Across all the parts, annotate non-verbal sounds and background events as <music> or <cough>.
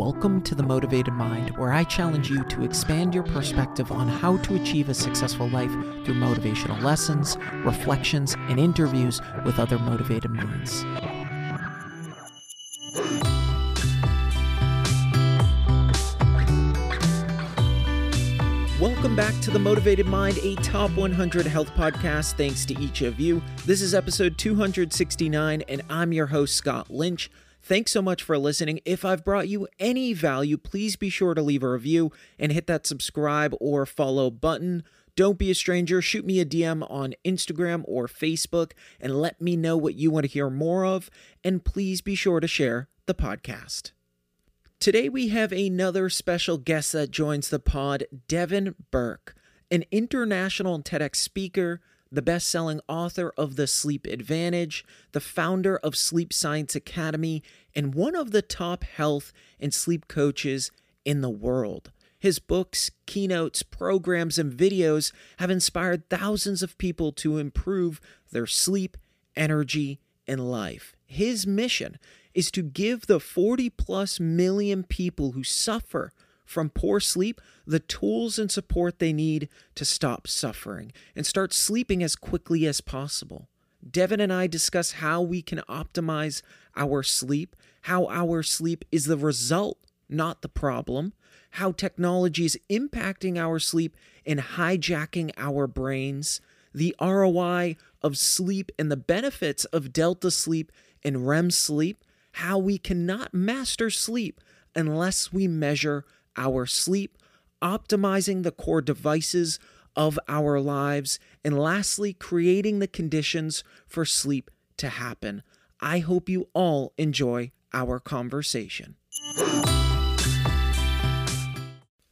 Welcome to the Motivated Mind, where I challenge you to expand your perspective on how to achieve a successful life through motivational lessons, reflections, and interviews with other motivated minds. Welcome back to the Motivated Mind, a top 100 health podcast. Thanks to each of you. This is episode 269, and I'm your host, Scott Lynch. Thanks so much for listening. If I've brought you any value, please be sure to leave a review and hit that subscribe or follow button. Don't be a stranger. Shoot me a DM on Instagram or Facebook and let me know what you want to hear more of. And please be sure to share the podcast. Today we have another special guest that joins the pod, Devin Burke, an international TEDx speaker, the best selling author of The Sleep Advantage, the founder of Sleep Science Academy, and one of the top health and sleep coaches in the world. His books, keynotes, programs, and videos have inspired thousands of people to improve their sleep, energy, and life. His mission is to give the 40 plus million people who suffer from poor sleep the tools and support they need to stop suffering and start sleeping as quickly as possible. Devin and I discuss how we can optimize our sleep, how our sleep is the result, not the problem, how technology is impacting our sleep and hijacking our brains, the ROI of sleep and the benefits of delta sleep and REM sleep, how we cannot master sleep unless we measure our sleep, optimizing the core devices of our lives, and lastly, creating the conditions for sleep to happen. I hope you all enjoy our conversation.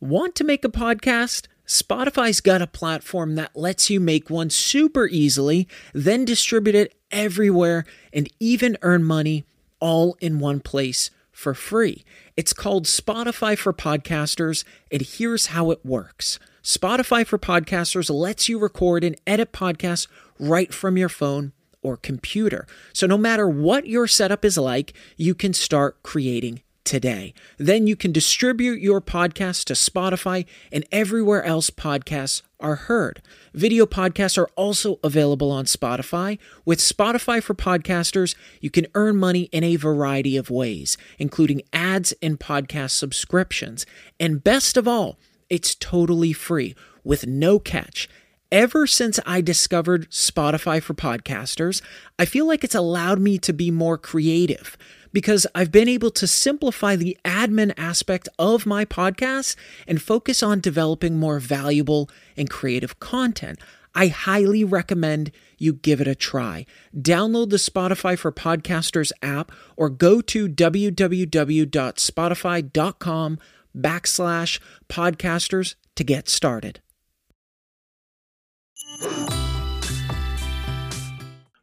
Want to make a podcast? Spotify's got a platform that lets you make one super easily, then distribute it everywhere and even earn money all in one place for free. It's called Spotify for Podcasters, and here's how it works Spotify for Podcasters lets you record and edit podcasts right from your phone or computer. So, no matter what your setup is like, you can start creating today. Then you can distribute your podcast to Spotify and everywhere else podcasts are heard. Video podcasts are also available on Spotify. With Spotify for Podcasters, you can earn money in a variety of ways, including ads and podcast subscriptions. And best of all, it's totally free with no catch. Ever since I discovered Spotify for Podcasters, I feel like it's allowed me to be more creative because I've been able to simplify the admin aspect of my podcast and focus on developing more valuable and creative content. I highly recommend you give it a try. Download the Spotify for Podcasters app or go to www.spotify.com backslash podcasters to get started.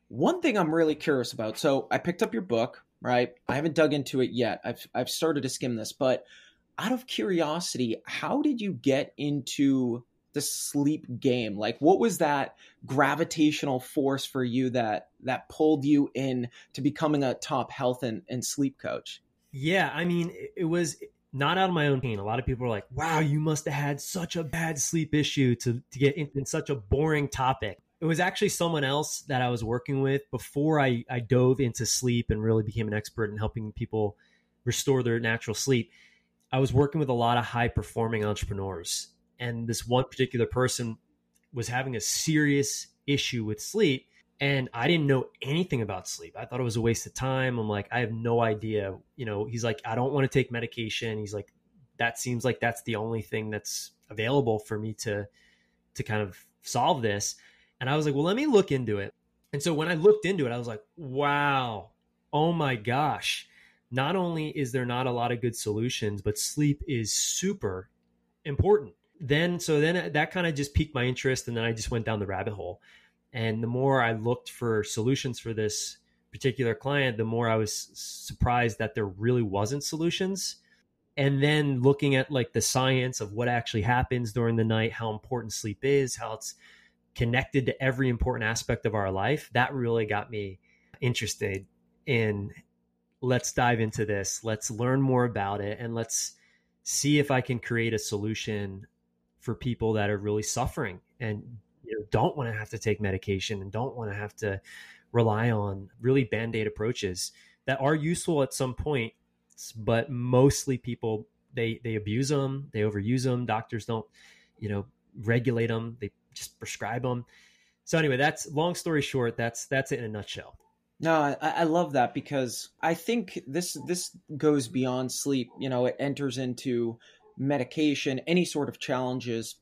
One thing I'm really curious about. So I picked up your book, right? I haven't dug into it yet. I've I've started to skim this, but out of curiosity, how did you get into the sleep game? Like what was that gravitational force for you that that pulled you in to becoming a top health and, and sleep coach? Yeah, I mean, it was not out of my own pain. A lot of people are like, wow, you must have had such a bad sleep issue to, to get in, in such a boring topic it was actually someone else that I was working with before I, I dove into sleep and really became an expert in helping people restore their natural sleep. I was working with a lot of high performing entrepreneurs. And this one particular person was having a serious issue with sleep. And I didn't know anything about sleep. I thought it was a waste of time. I'm like, I have no idea. You know, he's like, I don't want to take medication. He's like, that seems like that's the only thing that's available for me to to kind of solve this. And I was like, well, let me look into it. And so when I looked into it, I was like, wow, oh my gosh. Not only is there not a lot of good solutions, but sleep is super important. Then, so then that kind of just piqued my interest. And then I just went down the rabbit hole. And the more I looked for solutions for this particular client, the more I was surprised that there really wasn't solutions. And then looking at like the science of what actually happens during the night, how important sleep is, how it's connected to every important aspect of our life, that really got me interested in let's dive into this. Let's learn more about it and let's see if I can create a solution for people that are really suffering and you know, don't want to have to take medication and don't want to have to rely on really band-aid approaches that are useful at some point but mostly people they they abuse them they overuse them doctors don't you know regulate them they just prescribe them so anyway that's long story short that's that's it in a nutshell no, I, I love that because I think this this goes beyond sleep. You know, it enters into medication, any sort of challenges.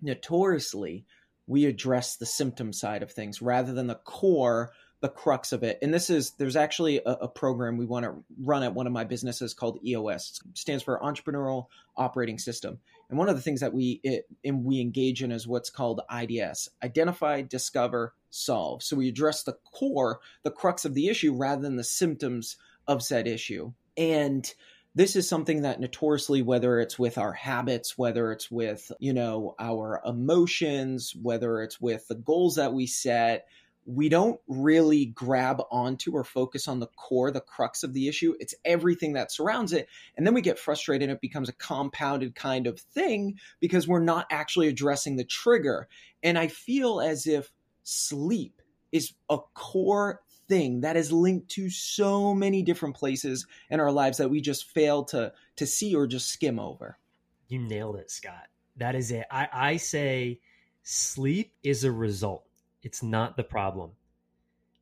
Notoriously, we address the symptom side of things rather than the core the crux of it. And this is there's actually a, a, program we want to run at one of my businesses called EOS. It stands for Entrepreneurial Operating System. And one of the things that we it, and we engage in is what's called IDS: identify, discover, solve. So we address the core, the crux of the issue, rather than the symptoms of said issue. And this is something that notoriously whether it's with our habits whether it's with you know our emotions whether it's with the goals that we set we don't really grab onto or focus on the core, the crux of the issue. It's everything that surrounds it. And then we get frustrated and it becomes a compounded kind of thing because we're not actually addressing the trigger. And I feel as if sleep is a core thing that is linked to so many different places in our lives that we just fail to to see or just skim over. You nailed it, Scott. That is it. I, I say sleep is a result it's not the problem.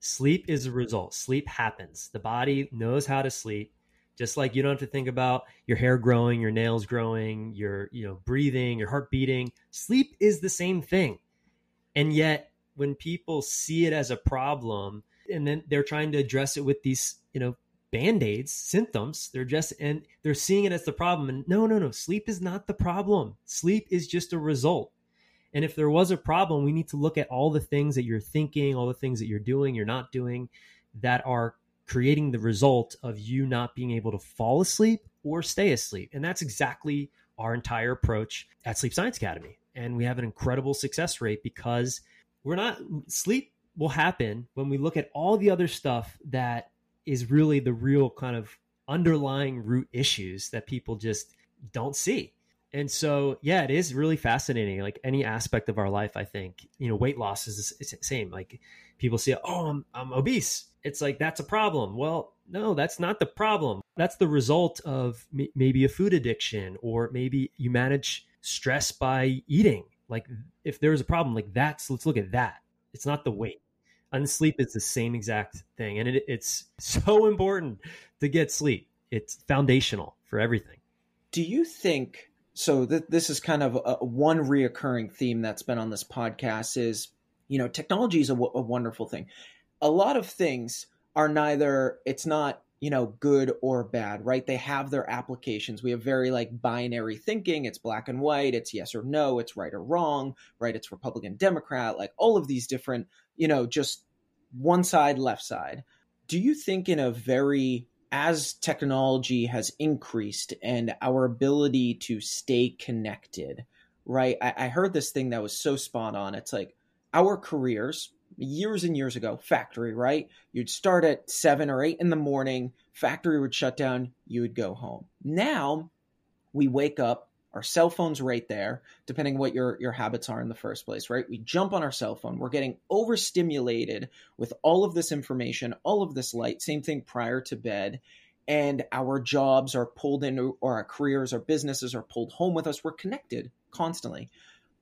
Sleep is a result. Sleep happens. The body knows how to sleep. Just like you don't have to think about your hair growing, your nails growing, your you know breathing, your heart beating. Sleep is the same thing. And yet when people see it as a problem and then they're trying to address it with these, you know, band-aids symptoms they're just and they're seeing it as the problem and no no no sleep is not the problem sleep is just a result and if there was a problem, we need to look at all the things that you're thinking, all the things that you're doing, you're not doing that are creating the result of you not being able to fall asleep or stay asleep. And that's exactly our entire approach at Sleep Science Academy. And we have an incredible success rate because we're not sleep will happen when we look at all the other stuff that is really the real kind of underlying root issues that people just don't see and so yeah it is really fascinating like any aspect of our life i think. You know weight loss is the same like people say oh I'm, I'm obese. It's like that's a problem. Well no that's not the problem. That's the result of maybe a food addiction or maybe you manage stress by eating. Like if there's a problem like that's let's look at that. It's not the weight. And sleep is the same exact thing and it, it's <laughs> so important to get sleep. It's foundational for everything. Do you think so th- this is kind of a, one reoccurring theme that's been on this podcast is you know technology is a, w- a wonderful thing. A lot of things are neither it's not you know good or bad right? They have their applications. We have very like binary thinking. It's black and white. It's yes or no. It's right or wrong right? It's republican democrat like all of these different you know just one side left side. Do you think in a very as technology has increased and our ability to stay connected, right? I, I, heard this thing that was so spot on. It's like our careers years and years ago, factory, right? You'd start at seven or eight in the morning, factory would shut down, you would go home. Now we wake up, our cell phone's right there, depending what your, your habits are in the first place, right? We jump on our cell phone. We're getting overstimulated with all of this information, all of this light. Same thing prior to bed. And our jobs are pulled into, or our careers, our businesses are pulled home with us. We're connected constantly.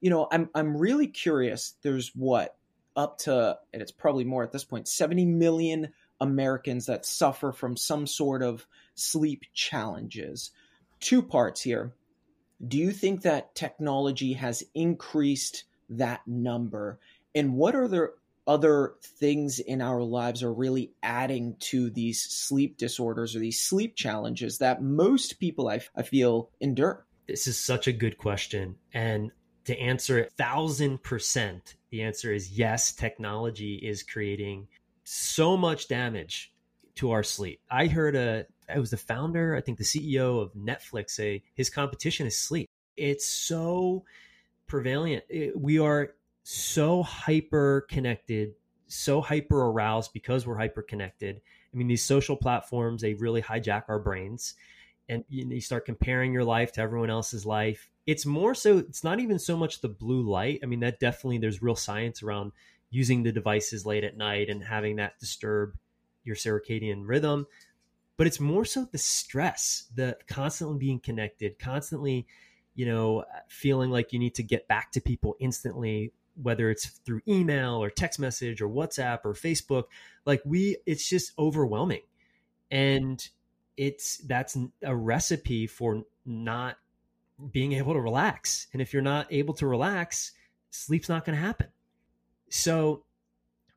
You know, I'm I'm really curious. There's what up to, and it's probably more at this point, 70 million Americans that suffer from some sort of sleep challenges. Two parts here do you think that technology has increased that number? And what are the other things in our lives are really adding to these sleep disorders or these sleep challenges that most people I, feel endure? This is such a good question. And to answer it thousand percent, the answer is yes, technology is creating so much damage to our sleep. I heard a it was the founder, I think the CEO of Netflix say his competition is sleep. It's so prevalent. It, we are so hyper connected, so hyper aroused because we're hyper connected. I mean, these social platforms, they really hijack our brains and you, start comparing your life to everyone else's life. It's more so, it's not even so much the blue light. I mean, that definitely, there's real science around using the devices late at night and having that disturb your circadian rhythm. But it's more so the stress, the constantly being connected, constantly, you know, feeling like you need to get back to people instantly, whether it's through email or text message or WhatsApp or Facebook. Like we, it's just overwhelming. And it's that's a recipe for not being able to relax. And if you're not able to relax, sleep's not going to happen. So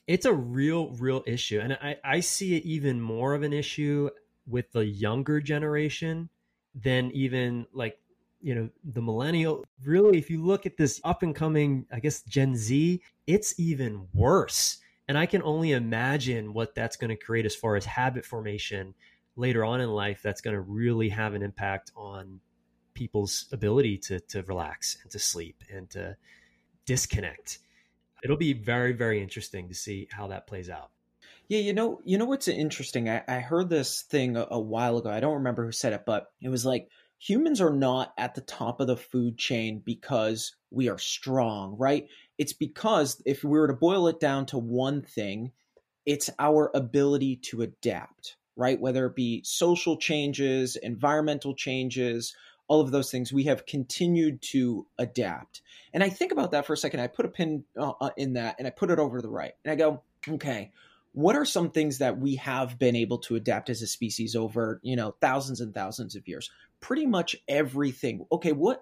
it's a real, real issue. And I, I see it even more of an issue with the younger generation than even like, you know, the millennial. Really, if you look at this up and coming, I guess, Gen Z, it's even worse. And I can only imagine what that's going to create as far as habit formation later on in life that's going to really have an impact on people's ability to to relax and to sleep and to disconnect. It'll be very very interesting to see how that plays out. Yeah, you know, you know what's interesting? I, I heard this thing a, a while ago. I don't remember who said it, but it was like humans are not at the top of the food chain because we are strong, right? It's because if we were to boil it down to one thing, it's our ability to adapt, right? Whether it be social changes, environmental changes, all of those things, we have continued to adapt. And I think about that for a second. I put a pin uh, uh, in that and I put it over to the right. And I go, okay, what are some things that we have been able to adapt as a species over, you know, thousands and thousands of years? Pretty much everything. Okay, what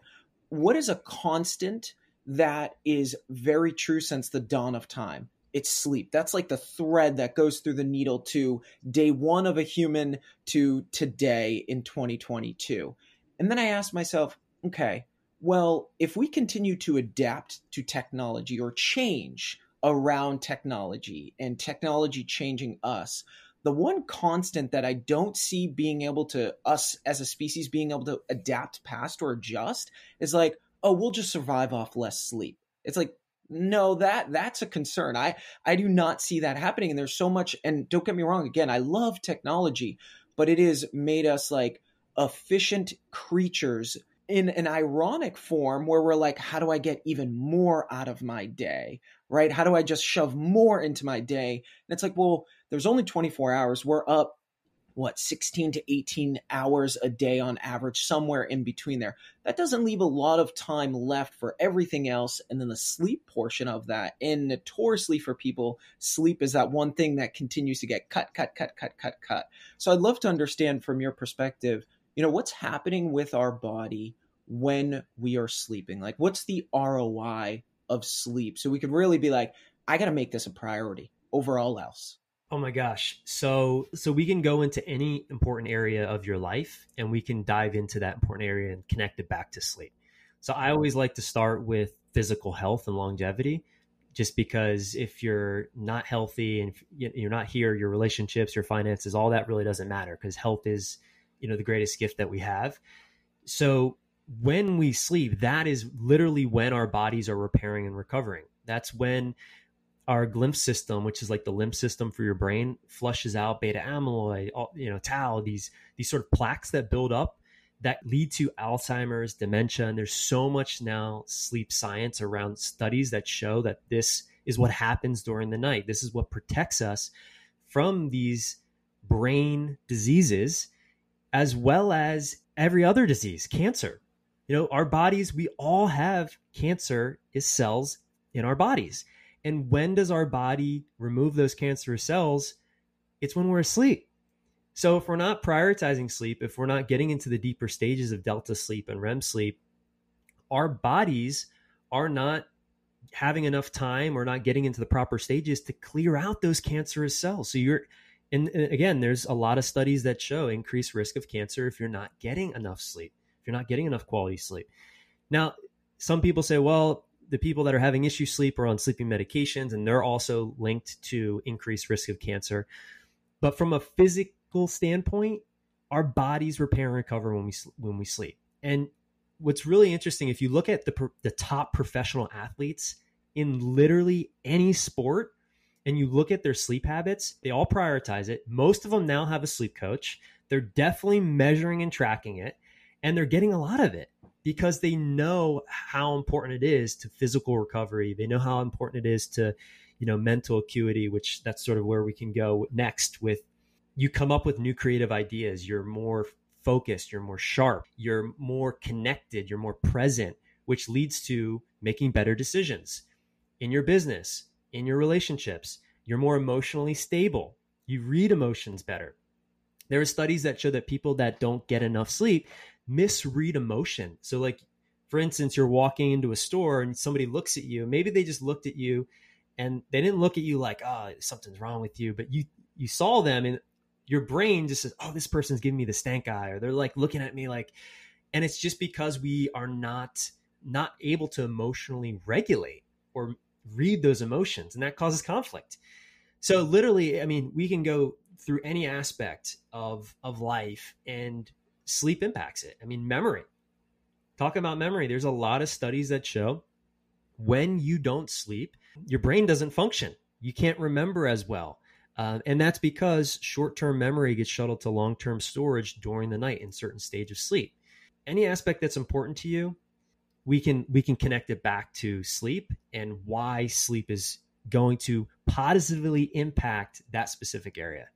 what is a constant that is very true since the dawn of time? it's sleep. That's like the thread that goes through the needle to day one of a human to today in 2022. And then I asked myself, okay, well, if we continue to adapt to technology or change around technology and technology changing us, the one constant that I don't see being able to, us as a species being able to adapt past or adjust is like, oh, we'll just survive off less sleep. It's like, no that that's a concern i i do not see that happening and there's so much and don't get me wrong again i love technology but it has made us like efficient creatures in an ironic form where we're like how do i get even more out of my day right? How do i just shove more into my day? And it's like well there's only 24 hours. We're up what 16 to 18 hours a day on average somewhere in between there. That doesn't leave a lot of time left for everything else. And then the sleep portion of that and notoriously for people sleep is that one thing that continues to get cut cut cut cut cut cut. So i'd love to understand from your perspective you know what's happening with our body when we are sleeping like what's the roi of sleep so we could really be like i got to make this a priority over all else Oh my gosh. So so we can go into any important area of your life and we can dive into that important area and connect it back to sleep. So I always like to start with physical health and longevity just because if you're not healthy and you're not here your relationships, your finances, all that really doesn't matter because health is, you know, the greatest gift that we have. So when we sleep, that is literally when our bodies are repairing and recovering. That's when our glymph system, which is like the lymph system for your brain, flushes out beta amyloid, you know, tau, these these sort of plaques that build up that lead to Alzheimer's, dementia, and there's so much now sleep science around studies that show that this is what happens during the night. This is what protects us from these brain diseases as well as every other disease, cancer. You know, our bodies, we all have cancer is cells in our bodies. And when does our body remove those cancerous cells? It's when we're asleep. So if we're not prioritizing sleep, if we're not getting into the deeper stages of delta sleep and REM sleep, our bodies are not having enough time or not getting into the proper stages to clear out those cancerous cells. So you're and again, there's a lot of studies that show increased risk of cancer if you're not getting enough sleep, if you're not getting enough quality sleep. Now, some people say, well, the people that are having issue sleep are on sleeping medications and they're also linked to increased risk of cancer but from a physical standpoint our bodies repair and recover when we when we sleep and what's really interesting if you look at the the top professional athletes in literally any sport and you look at their sleep habits, they all prioritize it. Most of them now have a sleep coach. They're definitely measuring and tracking it, and they're getting a lot of it because they know how important it is to physical recovery. They know how important it is to, you know, mental acuity, which that's sort of where we can go next with you come up with new creative ideas. You're more focused, you're more sharp, you're more connected, you're more present, which leads to making better decisions in your business, in your relationships. You're more emotionally stable. You read emotions better. There are studies that show that people that don't get enough sleep misread emotion. So, like, for instance, you're walking into a store and somebody looks at you. Maybe they just looked at you and they didn't look at you like, oh, something's wrong with you, but you you saw them and your brain just says, oh, this person's giving me the stank eye, or they're like looking at me like, and it's just because we are not not able to emotionally regulate or read those emotions, and that causes conflict. So literally, I mean, we can go through any aspect of of life and sleep impacts it. I mean, memory. Talk about memory. There's a lot of studies that show when you don't sleep, your brain doesn't function. You can't remember as well. Uh, and that's because short term memory gets shuttled to long term storage during the night in certain stage of sleep. Any aspect that's important to you, we can we can connect it back to sleep and why sleep is going to positively impact that specific area.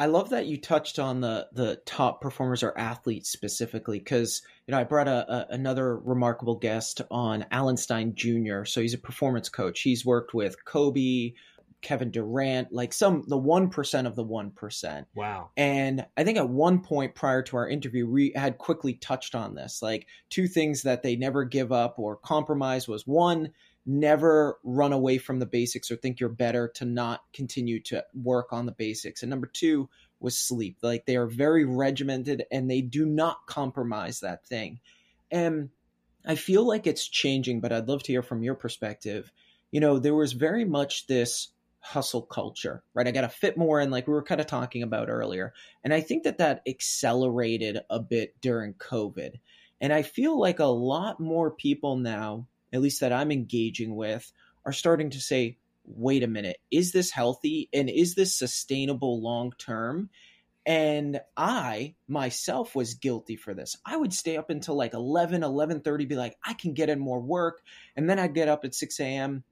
I love that you touched on the the top performers or athletes specifically because you know I brought a, a, another remarkable guest on Alan Stein Jr. So he's a performance coach. He's worked with Kobe, Kevin Durant, like some the one percent of the one percent. Wow! And I think at one point prior to our interview, we had quickly touched on this. Like two things that they never give up or compromise was one never run away from the basics or think you're better to not continue to work on the basics. And number two was sleep. Like they are very regimented and they do not compromise that thing. And I feel like it's changing, but I'd love to hear from your perspective. You know, there was very much this hustle culture, right? I got to fit more in, like we were kind of talking about earlier. And I think that that accelerated a bit during COVID. And I feel like a lot more people now at least that I'm engaging with, are starting to say, wait a minute, is this healthy and is this sustainable long term? And I myself was guilty for this. I would stay up until like 11, 11.30, be like, I can get in more work. And then I'd get up at 6 a.m.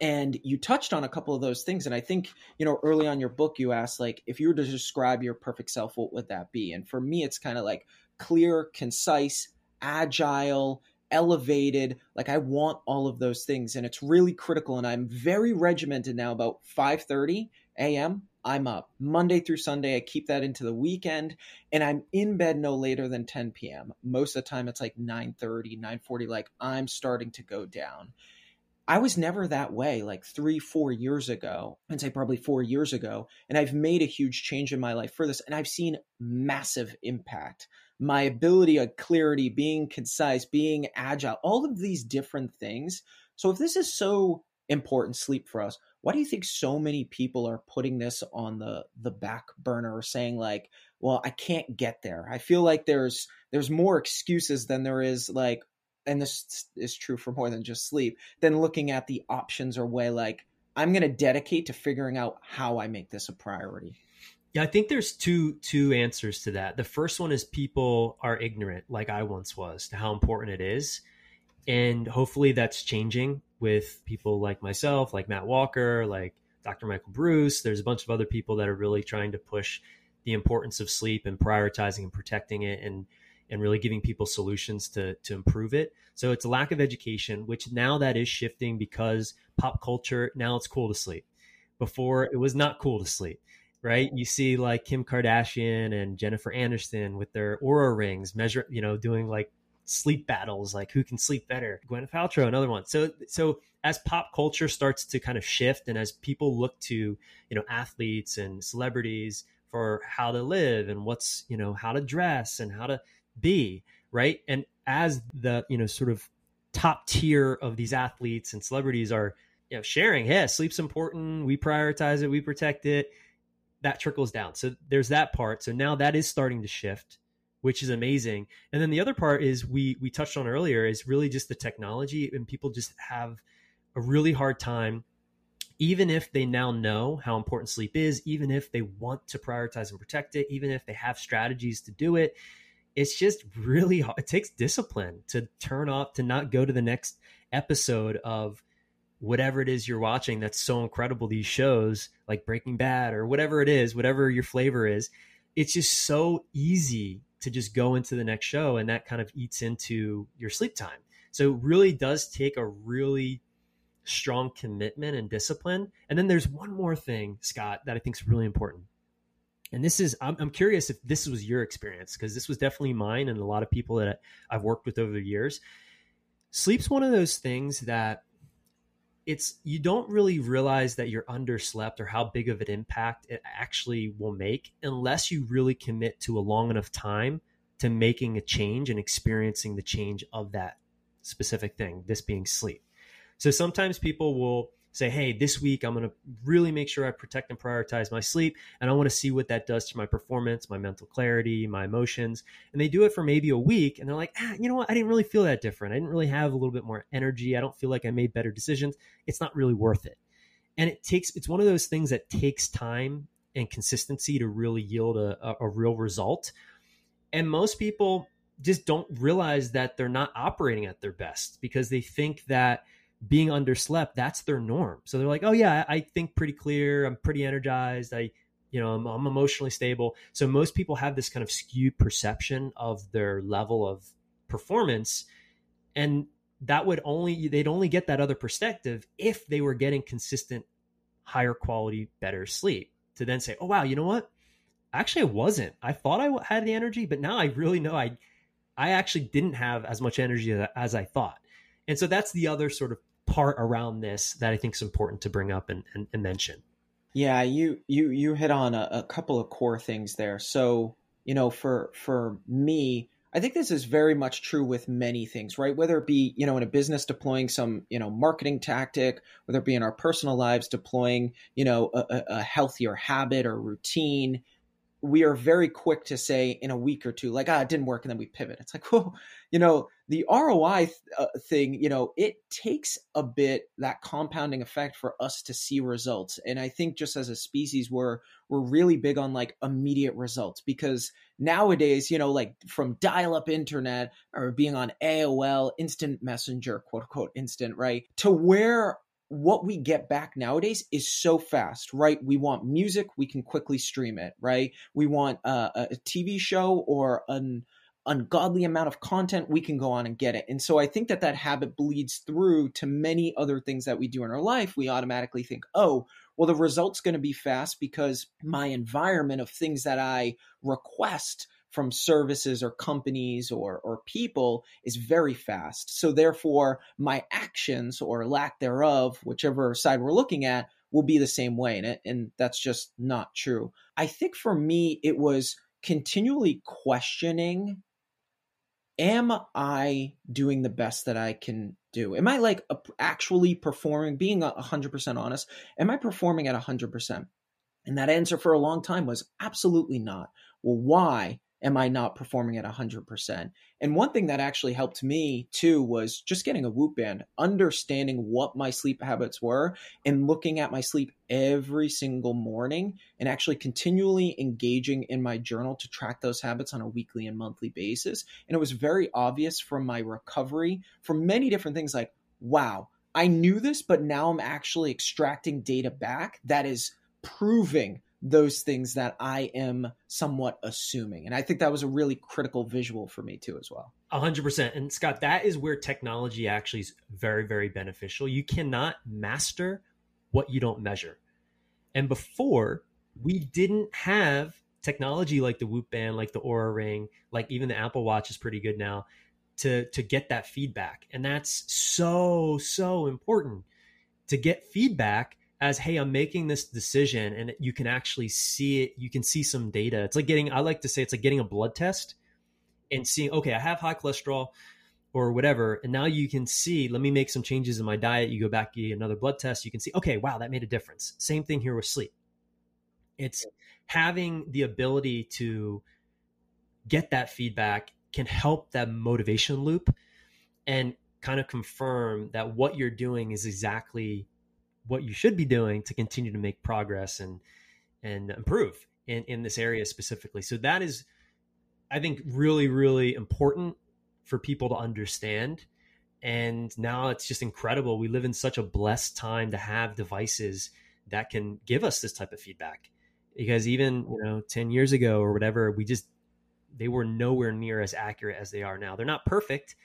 And you touched on a couple of those things. And I think, you know, early on your book, you asked, like, if you were to describe your perfect self, what would that be? And for me, it's kind of like clear, concise, agile, elevated. Like I want all of those things, and it's really critical. And I'm very regimented now. About 5:30 a.m. I'm up Monday through Sunday. I keep that into the weekend, and I'm in bed no later than 10 p.m. Most of the time, it's like 9:30, 9:40. Like I'm starting to go down. I was never that way like three, four years ago. I'd say probably four years ago. And I've made a huge change in my life for this. And I've seen massive impact my ability of clarity, being concise, being agile, all of these different things. So if this is so important sleep for us, why do you think so many people are putting this on the the back burner saying like, well, I can't get there. I feel like there's there's more excuses than there is like and this is true for more than just sleep, then looking at the options or way like I'm going to dedicate to figuring out how I make this a priority. Yeah, I think there's two two answers to that. The first one is people are ignorant, like I once was, to how important it is, and hopefully that's changing with people like myself, like Matt Walker, like Dr. Michael Breus. There's a bunch of other people that are really trying to push the importance of sleep and prioritizing and protecting it, and and really giving people solutions to to improve it. So it's a lack of education, which now that is shifting because pop culture now it's cool to sleep. Before it was not cool to sleep right? You see like Kim Kardashian and Jennifer Aniston with their Oura rings, measure, you know, doing like sleep battles, like who can sleep better. Gwyneth Paltrow, another one. So, so as pop culture starts to kind of shift, and as people look to, you know, athletes and celebrities for how to live and what's, you know, how to dress and how to be, right? And as the, you know, sort of top tier of these athletes and celebrities are, you know, sharing, yeah, sleep's important. We prioritize it. We protect it that trickles down. So there's that part. So now that is starting to shift, which is amazing. And then the other part is we we touched on earlier is really just the technology and people just have a really hard time even if they now know how important sleep is, even if they want to prioritize and protect it, even if they have strategies to do it, it's just really hard. It takes discipline to turn off, to not go to the next episode of whatever it is you're watching that's so incredible. These shows like Breaking Bad or whatever it is, whatever your flavor is, it's just so easy to just go into the next show and that kind of eats into your sleep time. So it really does take a really strong commitment and discipline. And then there's one more thing, Scott, that I think is really important. And this is, I'm, I'm curious if this was your experience, because this was definitely mine and a lot of people that I've worked with over the years. Sleep's one of those things that it's you don't really realize that you're underslept or how big of an impact it actually will make unless you really commit to a long enough time to making a change and experiencing the change of that specific thing this being sleep so sometimes people will say, hey, this week I'm going to really make sure I protect and prioritize my sleep. And I want to see what that does to my performance, my mental clarity, my emotions. And they do it for maybe a week. And they're like, ah, you know what? I didn't really feel that different. I didn't really have a little bit more energy. I don't feel like I made better decisions. It's not really worth it. And it takes, it's one of those things that takes time and consistency to really yield a, a, a real result. And most people just don't realize that they're not operating at their best because they think that being underslept, that's their norm. So they're like, oh yeah, I think pretty clear. I'm pretty energized. I, you know, I'm, I'm emotionally stable. So most people have this kind of skewed perception of their level of performance. And that would only, they'd only get that other perspective if they were getting consistent, higher quality, better sleep to then say, oh wow, you know what? Actually, I wasn't. I thought I had the energy, but now I really know I, I actually didn't have as much energy as I thought. And so that's the other sort of part around this that I think is important to bring up and, and, and mention. Yeah, you you you hit on a, a couple of core things there. So you know, for for me, I think this is very much true with many things, right? Whether it be, you know, in a business deploying some, you know, marketing tactic, whether it be in our personal lives deploying, you know, a, a healthier habit or routine, we are very quick to say in a week or two, like, ah, it didn't work, and then we pivot. It's like, well, <laughs> you know, the ROI th- uh, thing, you know, it takes a bit that compounding effect for us to see results. And I think just as a species, we're we're really big on like immediate results because nowadays, you know, like from dial-up internet or being on AOL, instant messenger, quote unquote, instant, right, to where what we get back nowadays is so fast, right? We want music, we can quickly stream it, right? We want uh, a TV show or an ungodly amount of content, we can go on and get it. And so I think that that habit bleeds through to many other things that we do in our life. We automatically think, oh, well, the result's going to be fast because my environment of things that I request from services or companies or, or people is very fast. So therefore, my actions or lack thereof, whichever side we're looking at, will be the same way. And, it, and that's just not true. I think for me, it was continually questioning am I doing the best that I can do? Am I like actually performing, being 100% honest? Am I performing at 100%? And that answer for a long time was absolutely not. Well, why? Am I not performing at 100%? And one thing that actually helped me too was just getting a Whoop band, understanding what my sleep habits were, and looking at my sleep every single morning and actually continually engaging in my journal to track those habits on a weekly and monthly basis. And it was very obvious from my recovery from many different things like, wow, I knew this, but now I'm actually extracting data back that is proving those things that I am somewhat assuming. And I think that was a really critical visual for me too, as well. A hundred percent. And Scott, that is where technology actually is very, very beneficial. You cannot master what you don't measure. And before, we didn't have technology like the Whoop Band, like the Oura Ring, like even the Apple Watch is pretty good now to to get that feedback. And that's so, so important to get feedback as hey i'm making this decision and you can actually see it you can see some data. It's like getting i like to say it's like getting a blood test and seeing okay i have high cholesterol or whatever and now you can see let me make some changes in my diet you go back get another blood test you can see okay wow that made a difference. Same thing here with sleep. It's having the ability to get that feedback can help that motivation loop and kind of confirm that what you're doing is exactly what you should be doing to continue to make progress and and improve in in this area specifically. So that is I think really really important for people to understand. And now it's just incredible. We live in such a blessed time to have devices that can give us this type of feedback. Because even you know 10 years ago or whatever we just they were nowhere near as accurate as they are now. They're not perfect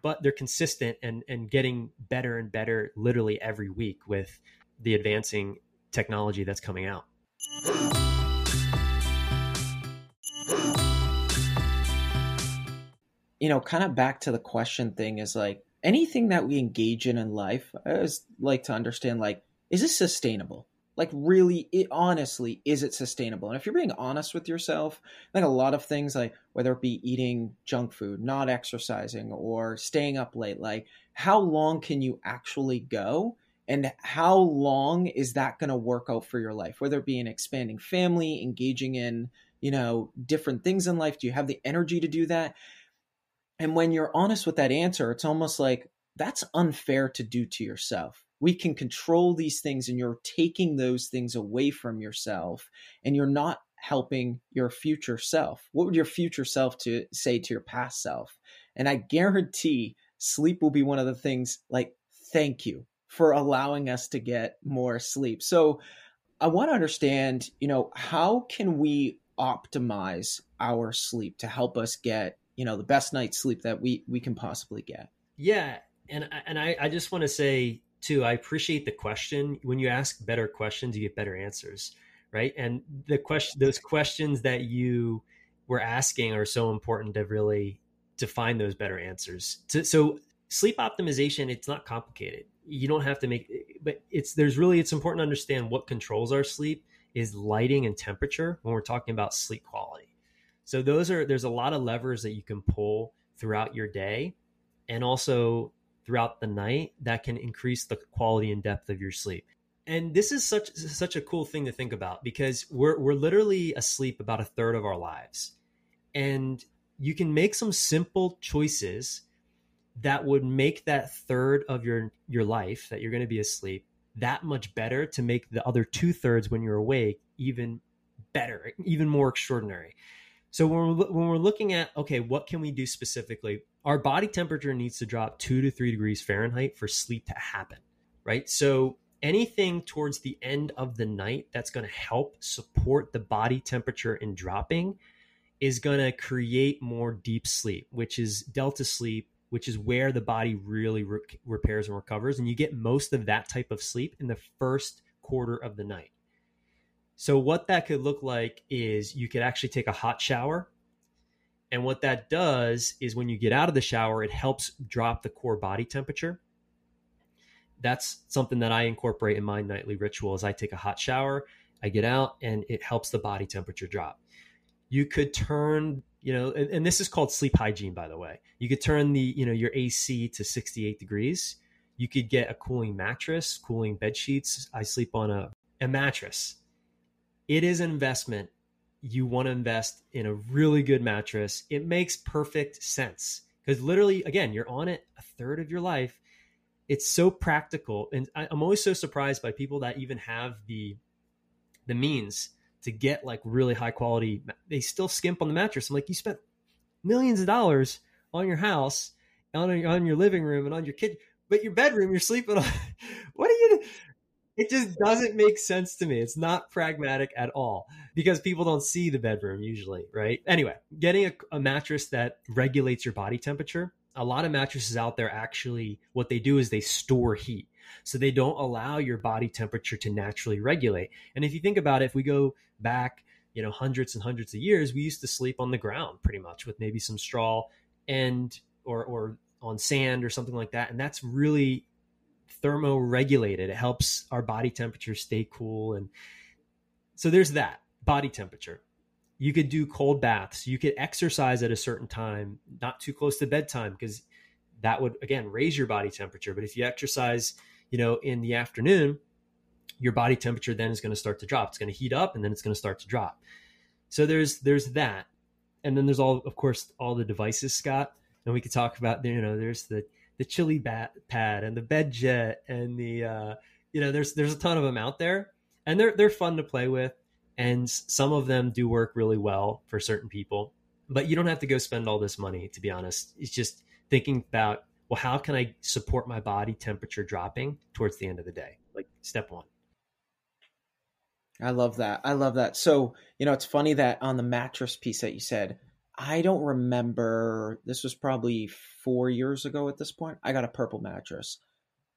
but they're consistent and and getting better and better literally every week with the advancing technology that's coming out. You know kind of back to the question thing is like anything that we engage in in life i always like to understand like is this sustainable like really it honestly is it sustainable? And if you're being honest with yourself like a lot of things like whether it be eating junk food not exercising or staying up late like how long can you actually go? And how long is that going to work out for your life? Whether it be an expanding family engaging in you know different things in life do you have the energy to do that? And when you're honest with that answer it's almost like that's unfair to do to yourself we can control these things and you're taking those things away from yourself and you're not helping your future self. What would your future self to say to your past self? And i guarantee sleep will be one of the things like thank you for allowing us to get more sleep. So i want to understand you know how can we optimize our sleep to help us get you know the best night's sleep that we we can possibly get? Yeah and and i i just want to say too, I appreciate the question. When you ask better questions, you get better answers, right? And the question, those questions that you were asking are so important to really define those better answers. So sleep optimization, it's not complicated. You don't have to make, but it's there's really it's important to understand what controls our sleep is lighting and temperature when we're talking about sleep quality. So those are there's a lot of levers that you can pull throughout your day, and also throughout the night that can increase the quality and depth of your sleep. And this is such such a cool thing to think about because we're we're literally asleep about a third of our lives. And you can make some simple choices that would make that third of your your life that you're going to be asleep that much better to make the other two thirds when you're awake even better, even more extraordinary. So when we're, when we're looking at okay, what can we do specifically? Our body temperature needs to drop two to three degrees Fahrenheit for sleep to happen, right? So anything towards the end of the night that's going to help support the body temperature in dropping is going to create more deep sleep, which is delta sleep, which is where the body really re- repairs and recovers. And you get most of that type of sleep in the first quarter of the night. So what that could look like is you could actually take a hot shower. And what that does is when you get out of the shower, it helps drop the core body temperature. That's something that I incorporate in my nightly ritual is I take a hot shower, I get out and it helps the body temperature drop. You could turn, you know, and, and this is called sleep hygiene, by the way. You could turn the, you know, your AC to 68 degrees. You could get a cooling mattress, cooling bed sheets. I sleep on a, a mattress it is an investment. You want to invest in a really good mattress. It makes perfect sense because literally, again, you're on it a third of your life. It's so practical, and I'm always so surprised by people that even have the the means to get like really high quality. They still skimp on the mattress. I'm like, you spent millions of dollars on your house, on on your living room, and on your kid, but your bedroom, you're sleeping on. <laughs> what are you? It just doesn't make sense to me. It's not pragmatic at all because people don't see the bedroom usually, right? Anyway, getting a, a, mattress that regulates your body temperature. A lot of mattresses out there actually, what they do is they store heat. So they don't allow your body temperature to naturally regulate. And if you think about it, if we go back, you know, hundreds and hundreds of years, we used to sleep on the ground pretty much with maybe some straw and or or on sand or something like that. And that's really thermoregulated. It helps our body temperature stay cool. And so there's that body temperature. You could do cold baths. You could exercise at a certain time, not too close to bedtime, because that would again raise your body temperature. But if you exercise, you know, in the afternoon, your body temperature then is going to start to drop. It's going to heat up and then it's going to start to drop. So there's there's that. And then there's all of course all the devices, Scott. And we could talk about you know, there's the the chili bat pad and the bed jet and the uh, you know, there's there's a ton of them out there, and they're they're fun to play with, and some of them do work really well for certain people. But you don't have to go spend all this money, to be honest. It's just thinking about well, how can I support my body temperature dropping towards the end of the day? Like step one. I love that. I love that. So, you know, it's funny that on the mattress piece that you said, I don't remember, this was probably four years ago at this point. I got a purple mattress.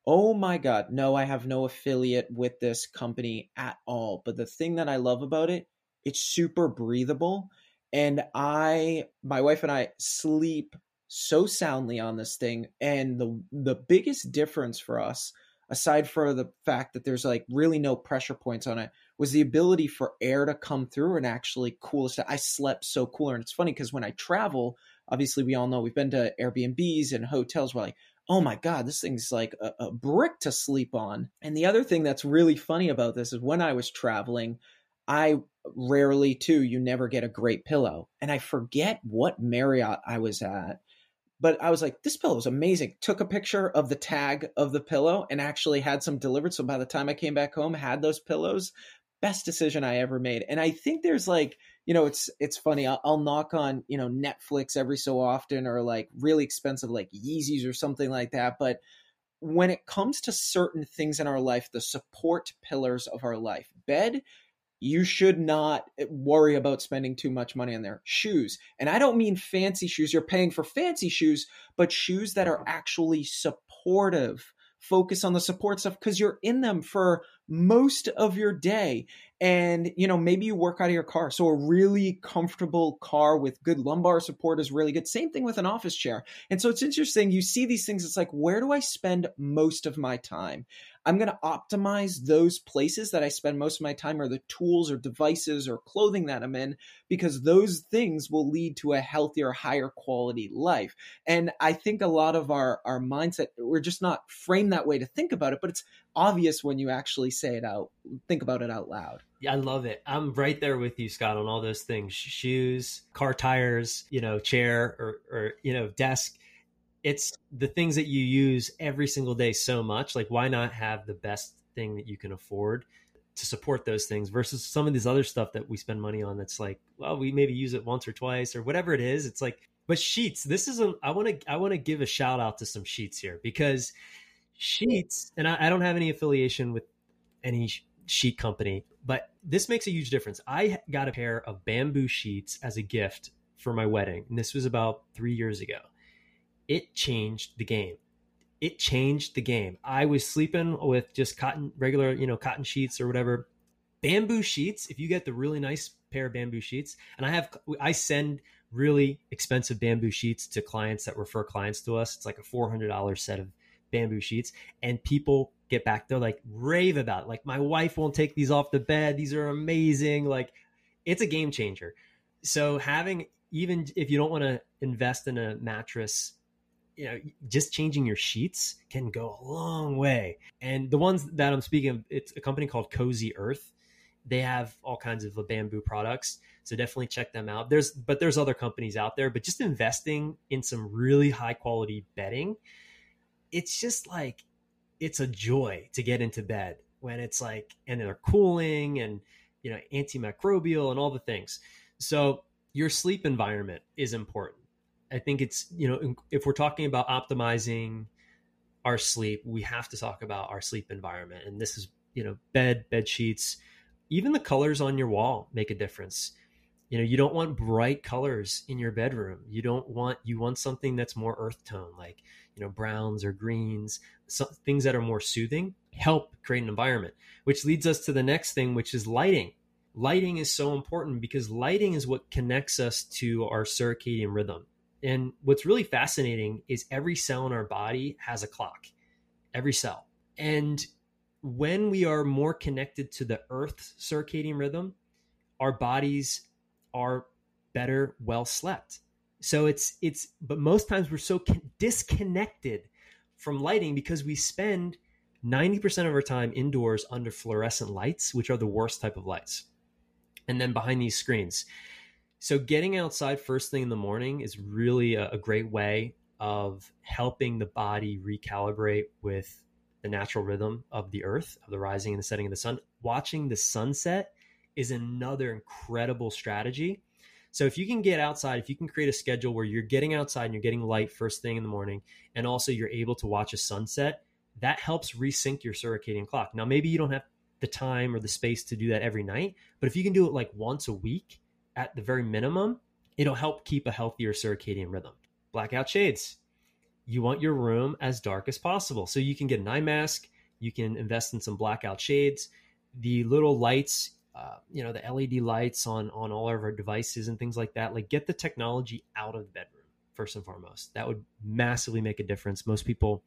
Oh my God. No, I have no affiliate with this company at all. But the thing that I love about it, it's super breathable. And I, my wife and I sleep so soundly on this thing and the the biggest difference for us aside from the fact that there's like really no pressure points on it was the ability for air to come through and actually cool us I slept so cooler and it's funny because when I travel obviously we all know we've been to Airbnbs and hotels we're like oh my god this thing's like a, a brick to sleep on and the other thing that's really funny about this is when I was traveling I rarely too you never get a great pillow and I forget what Marriott I was at but I was like, this pillow is amazing. Took a picture of the tag of the pillow and actually had some delivered. So by the time I came back home, had those pillows. Best decision I ever made. And I think there's like, you know, it's it's funny. I'll, I'll knock on you know Netflix every so often, or like really expensive like Yeezys or something like that. But when it comes to certain things in our life, the support pillars of our life, bed you should not eh, worry about spending too much money on their shoes. And I don't mean fancy shoes. You're paying for fancy shoes, but shoes that are actually supportive. Focus on the support stuff because you're in them for most of your day. And, you know, maybe you work out of your car. So a really comfortable car with good lumbar support is really good. Same thing with an office chair. And so it's interesting. You see these things. It's like, where do I spend most of my time? I'm going to optimize those places that I spend most of my time or the tools or devices or clothing that I'm in because those things will lead to a healthier, higher quality life. And I think a lot of our, our mindset, we're just not framed that way to think about it, but it's obvious when you actually say it out, think about it out loud. Yeah, I love it. I'm right there with you, Scott, on all those things shoes, car tires, you know, chair or, or you know, desk it's the things that you use every single day so much like why not have the best thing that you can afford to support those things versus some of these other stuff that we spend money on that's like well we maybe use it once or twice or whatever it is. It's like but sheets this is a i want to i want to give a shout out to some sheets here because sheets and I, I don't have any affiliation with any sheet company but this makes a huge difference. I got a pair of bamboo sheets as a gift for my wedding and this was about three years ago it changed the game. It changed the game. I was sleeping with just cotton, regular, you know, cotton sheets or whatever. Bamboo sheets, if you get the really nice pair of bamboo sheets, and I have, I send really expensive bamboo sheets to clients that refer clients to us. It's like a $400 set of bamboo sheets. And people get back, they're like rave about it. Like, my wife won't take these off the bed. These are amazing. Like, it's a game changer. So, having, even if you don't want to invest in a mattress you know just changing your sheets can go a long way. And the ones that i'm speaking of it's a company called cozy earth. They have all kinds of bamboo products so definitely check them out. There's but there's other companies out there but just investing in some really high quality bedding it's just like it's a joy to get into bed when it's like and they're cooling and you know antimicrobial and all the things. So your sleep environment is important I think it's, you know, if we're talking about optimizing our sleep, we have to talk about our sleep environment. And this is, you know, bed, bed sheets, even the colors on your wall make a difference. You know, you don't want bright colors in your bedroom. You don't want, you want something that's more earth tone, like, you know, browns or greens, things that are more soothing help create an environment, which leads us to the next thing, which is lighting. Lighting is so important because lighting is what connects us to our circadian rhythm and what's really fascinating is every cell in our body has a clock, every cell. And when we are more connected to the earth's circadian rhythm, our bodies are better well slept. So it's it's but most times we're so con- disconnected from lighting because we spend 90% of our time indoors under fluorescent lights, which are the worst type of lights. And then behind these screens. So getting outside first thing in the morning is really a, a great way of helping the body recalibrate with the natural rhythm of the earth, of the rising and the setting of the sun. Watching the sunset is another incredible strategy. So if you can get outside, if you can create a schedule where you're getting outside and you're getting light first thing in the morning, and also you're able to watch a sunset, that helps resync your circadian clock. Now, maybe you don't have the time or the space to do that every night, but if you can do it like once a week at the very minimum, it'll help keep a healthier circadian rhythm. Blackout shades. You want your room as dark as possible. So you can get an eye mask, you can invest in some blackout shades. The little lights uh, you know the led lights on on all of our devices and things like that like get the technology out of the bedroom first and foremost that would massively make a difference most people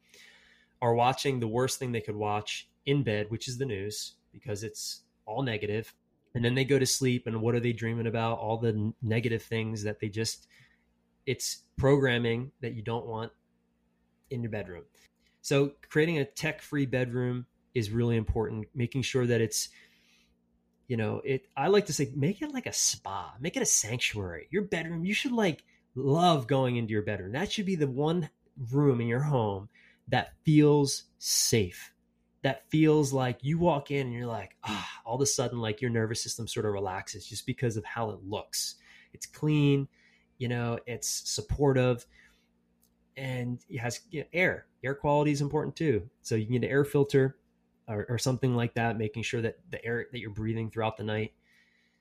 are watching the worst thing they could watch in bed which is the news because it's all negative and then they go to sleep and what are they dreaming about? All the negative things that they just it's programming that you don't want in your bedroom. So creating a tech free bedroom is really important making sure that it's you know it i like to say make it like a spa make it a sanctuary. Your bedroom you should like love going into your bedroom. That should be the one room in your home that feels safe that feels like you walk in and you're like ah all of a sudden like your nervous system sort of relaxes just because of how it looks it's clean you know it's supportive and it has you know, air air quality is important too so you can get an air filter or, or something like that, making sure that the air that you're breathing throughout the night.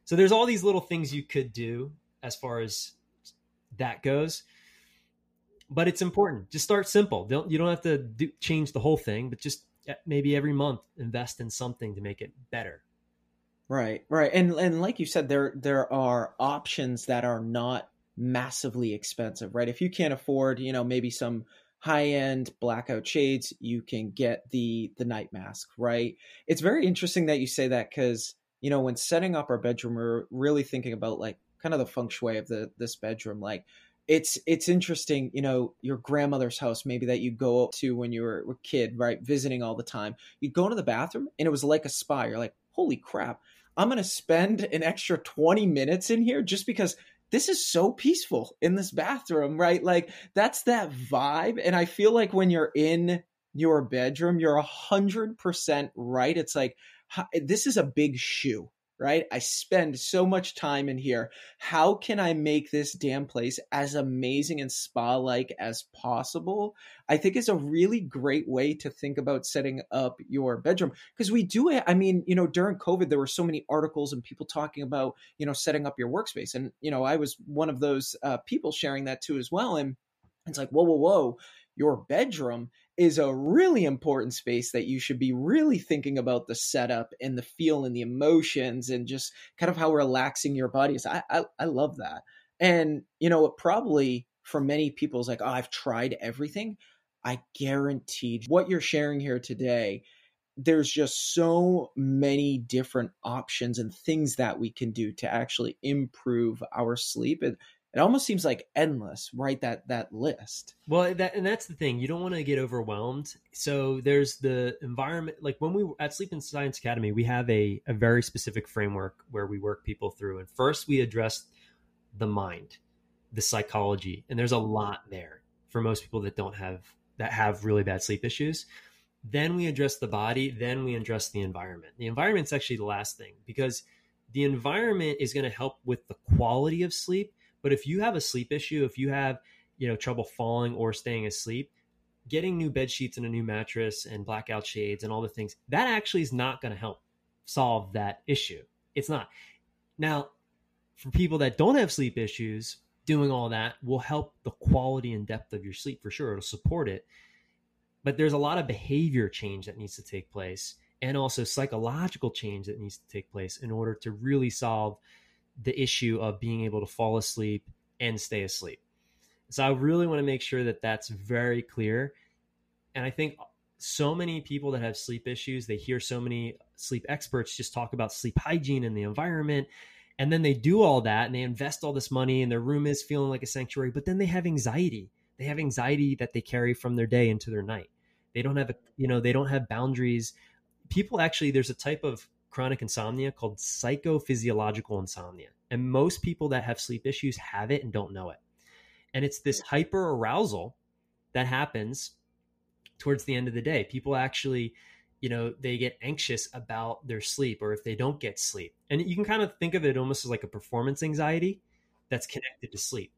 So there's all these little things you could do as far as that goes. But it's important. Just start simple. Don't you don't have to do, change the whole thing, but just maybe every month invest in something to make it better. Right, right, and and like you said, there there are options that are not massively expensive, right? If you can't afford, you know, maybe some high end blackout shades you can get the the night mask right it's very interesting that you say that because you know when setting up our bedroom we're really thinking about like kind of the feng shui of the this bedroom like it's it's interesting you know your grandmother's house maybe that you go to when you were a kid right visiting all the time you'd go into the bathroom and it was like a spa you're like holy crap i'm gonna spend an extra 20 minutes in here just because this is so peaceful in this bathroom, right? Like that's that vibe. And I feel like when you're in your bedroom, you're a hundred percent right. It's like, this is a big shoe, right? I spend so much time in here. How can I make this damn place as amazing and spa like as possible? I think is a really great way to think about setting up your bedroom because we do it. I mean, you know, during COVID, there were so many articles and people talking about, you know, setting up your workspace. And, you know, I was one of those uh, people sharing that too as well. And it's like, whoa, whoa, whoa your bedroom is a really important space that you should be really thinking about the setup and the feel and the emotions and just kind of how relaxing your body is. I, I, I love that. And, you know, it probably for many people is like, oh, I've tried everything. I guarantee what you're sharing here today, there's just so many different options and things that we can do to actually improve our sleep. And it almost seems like endless right that that list. Well that and that's the thing you don't want to get overwhelmed. So there's the environment like when we at sleep and science academy we have a, a very specific framework where we work people through and first we address the mind the psychology and there's a lot there for most people that don't have that have really bad sleep issues. Then we address the body then we address the environment. The environment's actually the last thing because the environment is going to help with the quality of sleep but if you have a sleep issue, if you have, you know, trouble falling or staying asleep, getting new bed sheets and a new mattress and blackout shades and all the things, that actually is not going to help solve that issue. It's not. Now, for people that don't have sleep issues, doing all that will help the quality and depth of your sleep for sure. It'll support it. But there's a lot of behavior change that needs to take place and also psychological change that needs to take place in order to really solve the issue of being able to fall asleep and stay asleep. So I really want to make sure that that's very clear. And I think so many people that have sleep issues, they hear so many sleep experts just talk about sleep hygiene and the environment. And then they do all that and they invest all this money and their room is feeling like a sanctuary, but then they have anxiety. They have anxiety that they carry from their day into their night. They don't have, a, you know, they don't have boundaries. People actually, there's a type of chronic insomnia called psychophysiological insomnia. And most people that have sleep issues have it and don't know it. And it's this hyper arousal that happens towards the end of the day. People actually, you know, they get anxious about their sleep or if they don't get sleep. And you can kind of think of it almost as like a performance anxiety that's connected to sleep.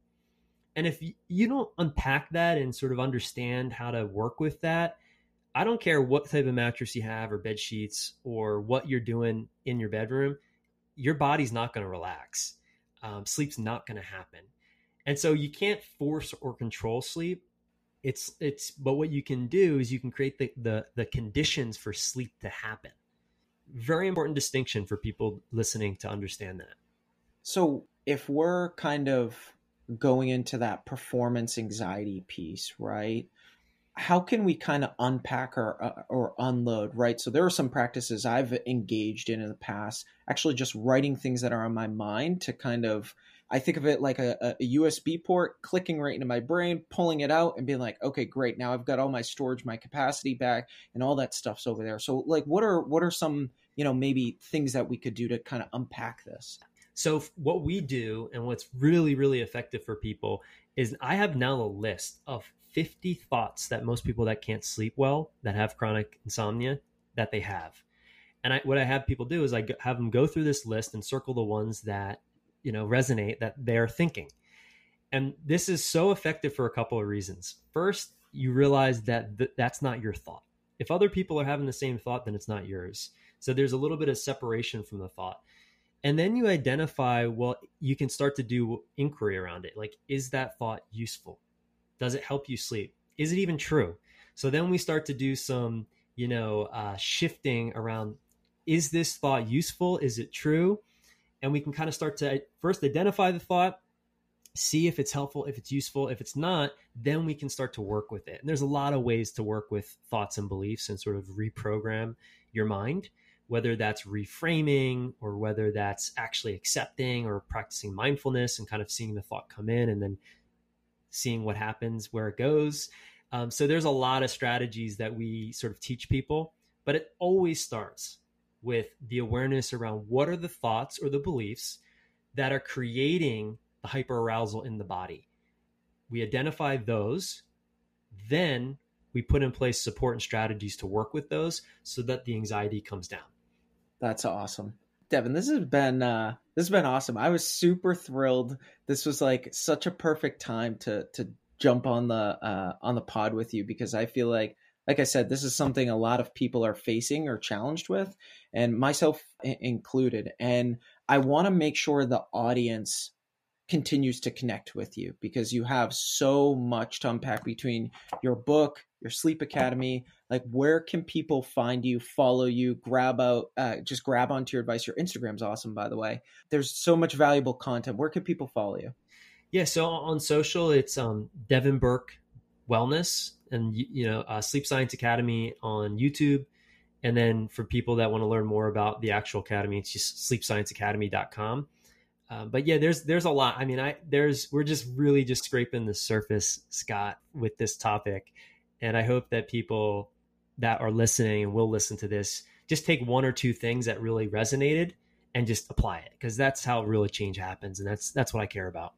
And if you don't unpack that and sort of understand how to work with that, I don't care what type of mattress you have or bed sheets or what you're doing in your bedroom, your body's not going to relax. Um, sleep's not going to happen. And so you can't force or control sleep. It's it's but what you can do is you can create the the, the conditions for sleep to happen. Very important distinction for people listening to understand that. So if we're kind of going into that performance anxiety piece, right? How can we kind of unpack or uh, or unload, right? So there are some practices I've engaged in in the past, actually just writing things that are on my mind to kind of I think of it like a, a, USB port clicking right into my brain, pulling it out, and being like, okay, great. Now I've got all my storage, my capacity back, and all that stuff's over there. So, like, what are what are some you know maybe things that we could do to kind of unpack this? So what we do and what's really really effective for people is I have now a list of 50 thoughts that most people that can't sleep well that have chronic insomnia that they have. And I, what I have people do is I have them go through this list and circle the ones that you know resonate that they're thinking. And this is so effective for a couple of reasons. First, you realize that th- that's not your thought. If other people are having the same thought, then it's not yours. So there's a little bit of separation from the thought and then you identify well you can start to do inquiry around it like is that thought useful does it help you sleep? Is it even true? So then we start to do some you know uh, shifting around is this thought useful? Is it true? And we can kind of start to first identify the thought see if it's helpful if it's useful. If it's not then we can start to work with it. And there's a lot of ways to work with thoughts and beliefs and sort of reprogram your mind whether that's reframing or whether that's actually accepting or practicing mindfulness and kind of seeing the thought come in and then seeing what happens where it goes. Um, so there's a lot of strategies that we sort of teach people, but it always starts with the awareness around what are the thoughts or the beliefs that are creating the hyperarousal in the body. We identify those, then we put in place support and strategies to work with those so that the anxiety comes down. That's awesome. Devin, this has been uh this has been awesome. I was super thrilled. This was like such a perfect time to to jump on the uh on the pod with you because I feel like like I said, this is something a lot of people are facing or challenged with, and myself included. And I want to make sure the audience continues to connect with you because you have so much to unpack between your book, your sleep academy. Like, where can people find you, follow you, grab out, uh, just grab onto your advice? Your Instagram's awesome, by the way. There's so much valuable content. Where can people follow you? Yeah, so on social, it's um, Devin Burke Wellness and you know uh, Sleep Science Academy on YouTube. And then for people that want to learn more about the actual academy, it's just sleepscienceacademy.com. Um, but yeah, there's there's a lot. I mean, I there's we're just really just scraping the surface, Scott, with this topic, and I hope that people that are listening and will listen to this just take one or two things that really resonated and just apply it because that's how really change happens, and that's that's what I care about.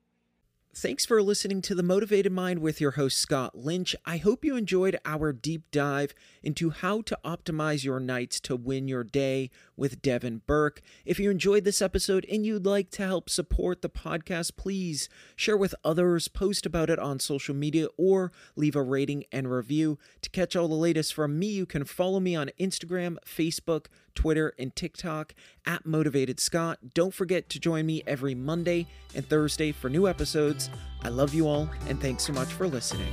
Thanks for listening to The Motivated Mind with your host, Scott Lynch. I hope you enjoyed our deep dive into how to optimize your nights to win your day with Devin Burke. If you enjoyed this episode and you'd like to help support the podcast, please share with others, post about it on social media, or leave a rating and review. To catch all the latest from me, you can follow me on Instagram, Facebook, Twitter, and TikTok at Motivated Scott. Don't forget to join me every Monday and Thursday for new episodes. I love you all, and thanks so much for listening.